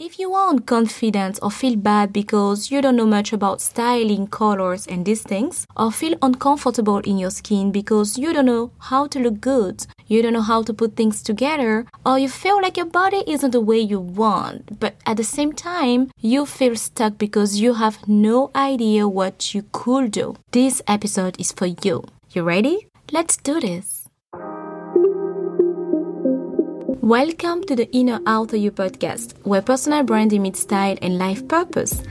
If you aren't confident or feel bad because you don't know much about styling, colors, and these things, or feel uncomfortable in your skin because you don't know how to look good, you don't know how to put things together, or you feel like your body isn't the way you want, but at the same time, you feel stuck because you have no idea what you could do, this episode is for you. You ready? Let's do this. Welcome to the Inner Out of You podcast, where personal branding meets style and life purpose.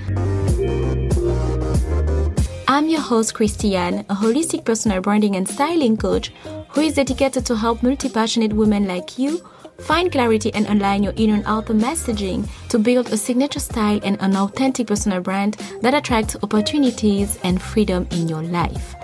I'm your host, Christiane, a holistic personal branding and styling coach who is dedicated to help multi passionate women like you find clarity and align your inner and outer messaging to build a signature style and an authentic personal brand that attracts opportunities and freedom in your life.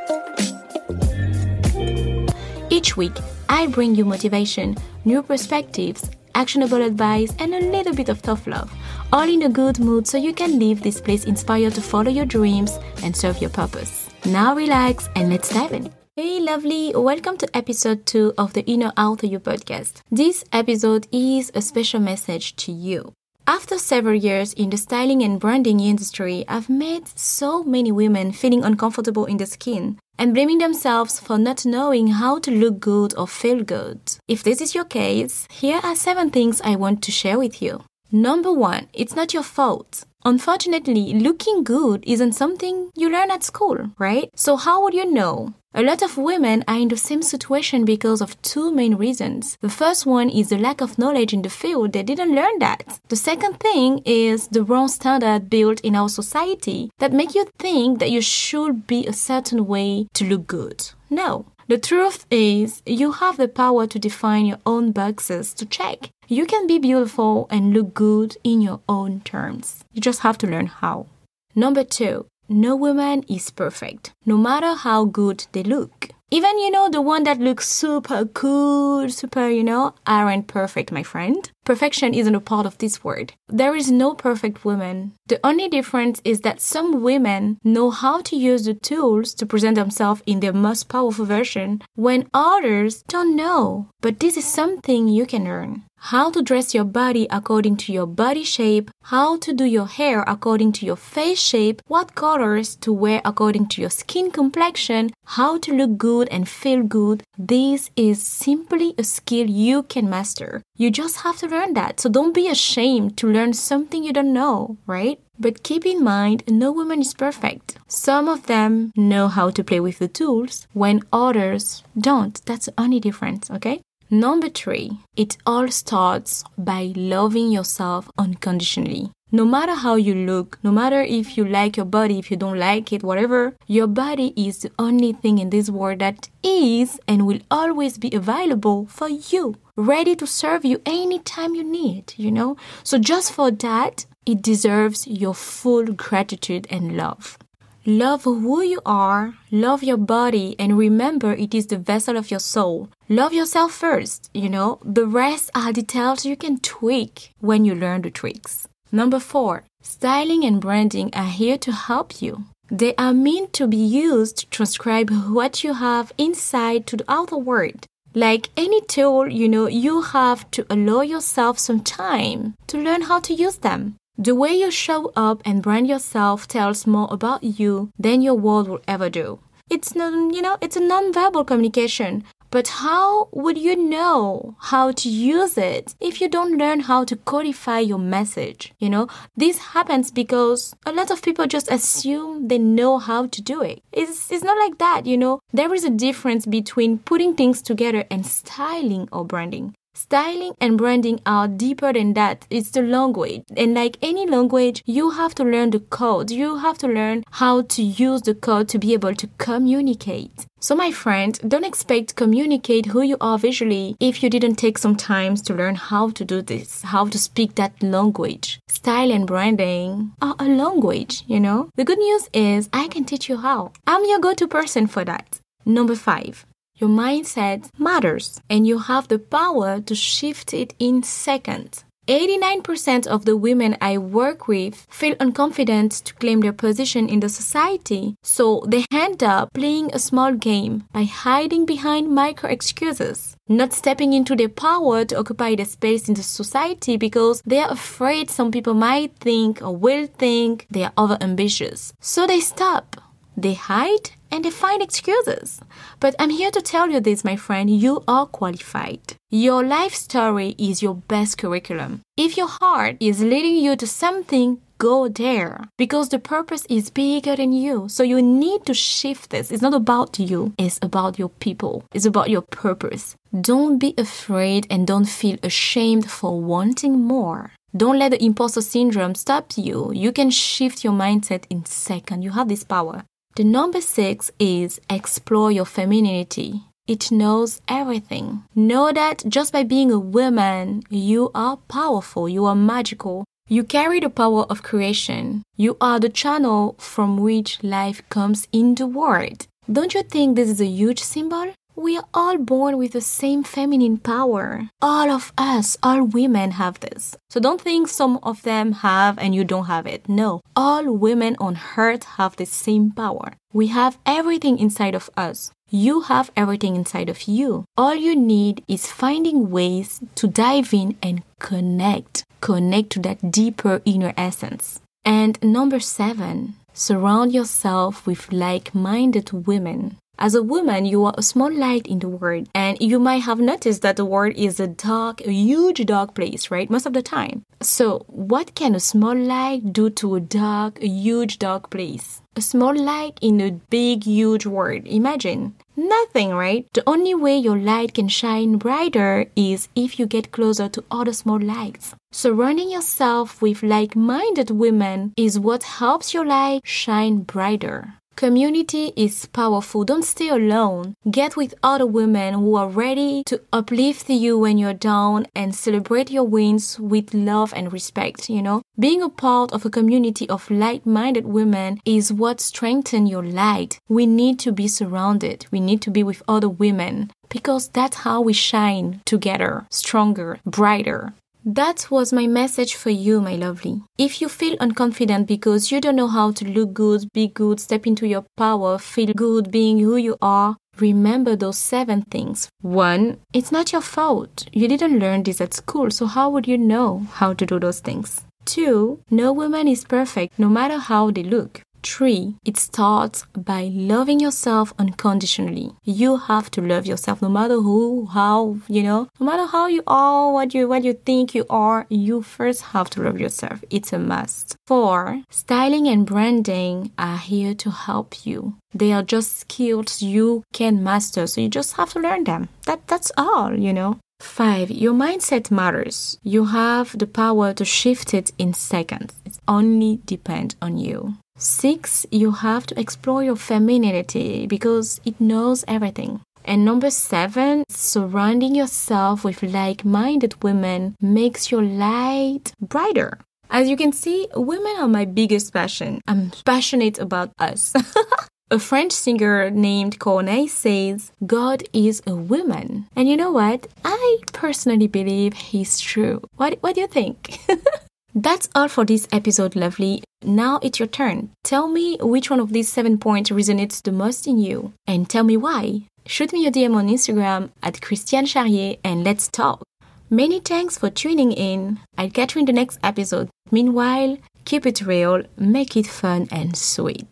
Each week, I bring you motivation, new perspectives, actionable advice, and a little bit of tough love, all in a good mood so you can leave this place inspired to follow your dreams and serve your purpose. Now relax and let's dive in. Hey lovely, welcome to episode 2 of the Inner Out of You podcast. This episode is a special message to you. After several years in the styling and branding industry, I've met so many women feeling uncomfortable in the skin and blaming themselves for not knowing how to look good or feel good. If this is your case, here are seven things I want to share with you. Number one, it's not your fault. Unfortunately, looking good isn't something you learn at school, right? So how would you know? A lot of women are in the same situation because of two main reasons. The first one is the lack of knowledge in the field. They didn't learn that. The second thing is the wrong standard built in our society that make you think that you should be a certain way to look good. No. The truth is, you have the power to define your own boxes to check. You can be beautiful and look good in your own terms. You just have to learn how. Number two, no woman is perfect, no matter how good they look. Even, you know, the one that looks super cool, super, you know, aren't perfect, my friend. Perfection isn't a part of this word. There is no perfect woman. The only difference is that some women know how to use the tools to present themselves in their most powerful version when others don't know. But this is something you can learn how to dress your body according to your body shape, how to do your hair according to your face shape, what colors to wear according to your skin complexion, how to look good and feel good. This is simply a skill you can master. You just have to learn that. So don't be ashamed to learn something you don't know, right? But keep in mind, no woman is perfect. Some of them know how to play with the tools when others don't. That's the only difference, okay? Number three, it all starts by loving yourself unconditionally. No matter how you look, no matter if you like your body, if you don't like it, whatever, your body is the only thing in this world that is and will always be available for you, ready to serve you anytime you need, you know? So just for that, it deserves your full gratitude and love. Love who you are, love your body, and remember it is the vessel of your soul. Love yourself first, you know. The rest are details you can tweak when you learn the tricks. Number four, styling and branding are here to help you. They are meant to be used to transcribe what you have inside to the outer world. Like any tool, you know, you have to allow yourself some time to learn how to use them. The way you show up and brand yourself tells more about you than your word will ever do. It's not, you know, it's a non-verbal communication. But how would you know how to use it if you don't learn how to codify your message? You know, this happens because a lot of people just assume they know how to do it. It's, it's not like that, you know. There is a difference between putting things together and styling or branding. Styling and branding are deeper than that. It's the language. And like any language, you have to learn the code. You have to learn how to use the code to be able to communicate. So my friend, don't expect to communicate who you are visually if you didn't take some time to learn how to do this, how to speak that language. Style and branding are a language, you know? The good news is I can teach you how. I'm your go-to person for that. Number five, your mindset matters and you have the power to shift it in seconds. 89% of the women I work with feel unconfident to claim their position in the society, so they end up playing a small game by hiding behind micro excuses. not stepping into their power to occupy the space in the society because they are afraid some people might think or will think they are over ambitious. So they stop. They hide and they find excuses. But I'm here to tell you this, my friend, you are qualified. Your life story is your best curriculum. If your heart is leading you to something, go there because the purpose is bigger than you. So you need to shift this. It's not about you, it's about your people, it's about your purpose. Don't be afraid and don't feel ashamed for wanting more. Don't let the imposter syndrome stop you. You can shift your mindset in second. You have this power. The number six is explore your femininity. It knows everything. Know that just by being a woman, you are powerful, you are magical, you carry the power of creation. You are the channel from which life comes in the world. Don't you think this is a huge symbol? We are all born with the same feminine power. All of us, all women have this. So don't think some of them have and you don't have it. No, all women on earth have the same power. We have everything inside of us. You have everything inside of you. All you need is finding ways to dive in and connect. Connect to that deeper inner essence. And number seven, surround yourself with like minded women. As a woman, you are a small light in the world, and you might have noticed that the world is a dark, a huge dark place, right? Most of the time. So, what can a small light do to a dark, a huge dark place? A small light in a big, huge world. Imagine. Nothing, right? The only way your light can shine brighter is if you get closer to other small lights. Surrounding yourself with like minded women is what helps your light shine brighter. Community is powerful. Don't stay alone. Get with other women who are ready to uplift you when you're down and celebrate your wins with love and respect, you know? Being a part of a community of like-minded women is what strengthens your light. We need to be surrounded. We need to be with other women because that's how we shine together, stronger, brighter. That was my message for you, my lovely. If you feel unconfident because you don't know how to look good, be good, step into your power, feel good being who you are, remember those seven things. One, it's not your fault. You didn't learn this at school, so how would you know how to do those things? Two, no woman is perfect, no matter how they look. Three, it starts by loving yourself unconditionally. You have to love yourself no matter who, how, you know, no matter how you are, what you what you think you are, you first have to love yourself. It's a must. Four, styling and branding are here to help you. They are just skills you can master, so you just have to learn them. That that's all, you know. Five, your mindset matters. You have the power to shift it in seconds. It only depends on you. Six, you have to explore your femininity because it knows everything. And number seven, surrounding yourself with like minded women makes your light brighter. As you can see, women are my biggest passion. I'm passionate about us. a French singer named Corneille says, God is a woman. And you know what? I personally believe he's true. What, what do you think? That's all for this episode, lovely. Now it's your turn. Tell me which one of these seven points resonates the most in you, and tell me why. Shoot me a DM on Instagram at Christiane Charrier and let's talk. Many thanks for tuning in. I'll catch you in the next episode. Meanwhile, keep it real, make it fun and sweet.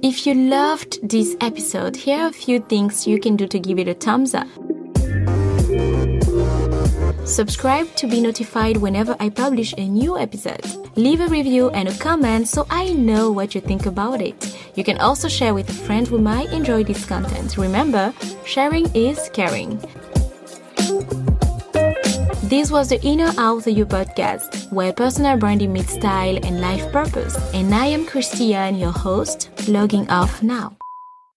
If you loved this episode, here are a few things you can do to give it a thumbs up. Subscribe to be notified whenever I publish a new episode. Leave a review and a comment so I know what you think about it. You can also share with a friend who might enjoy this content. Remember, sharing is caring. This was the Inner Out You podcast, where personal branding meets style and life purpose. And I am Christiane, your host, logging off now.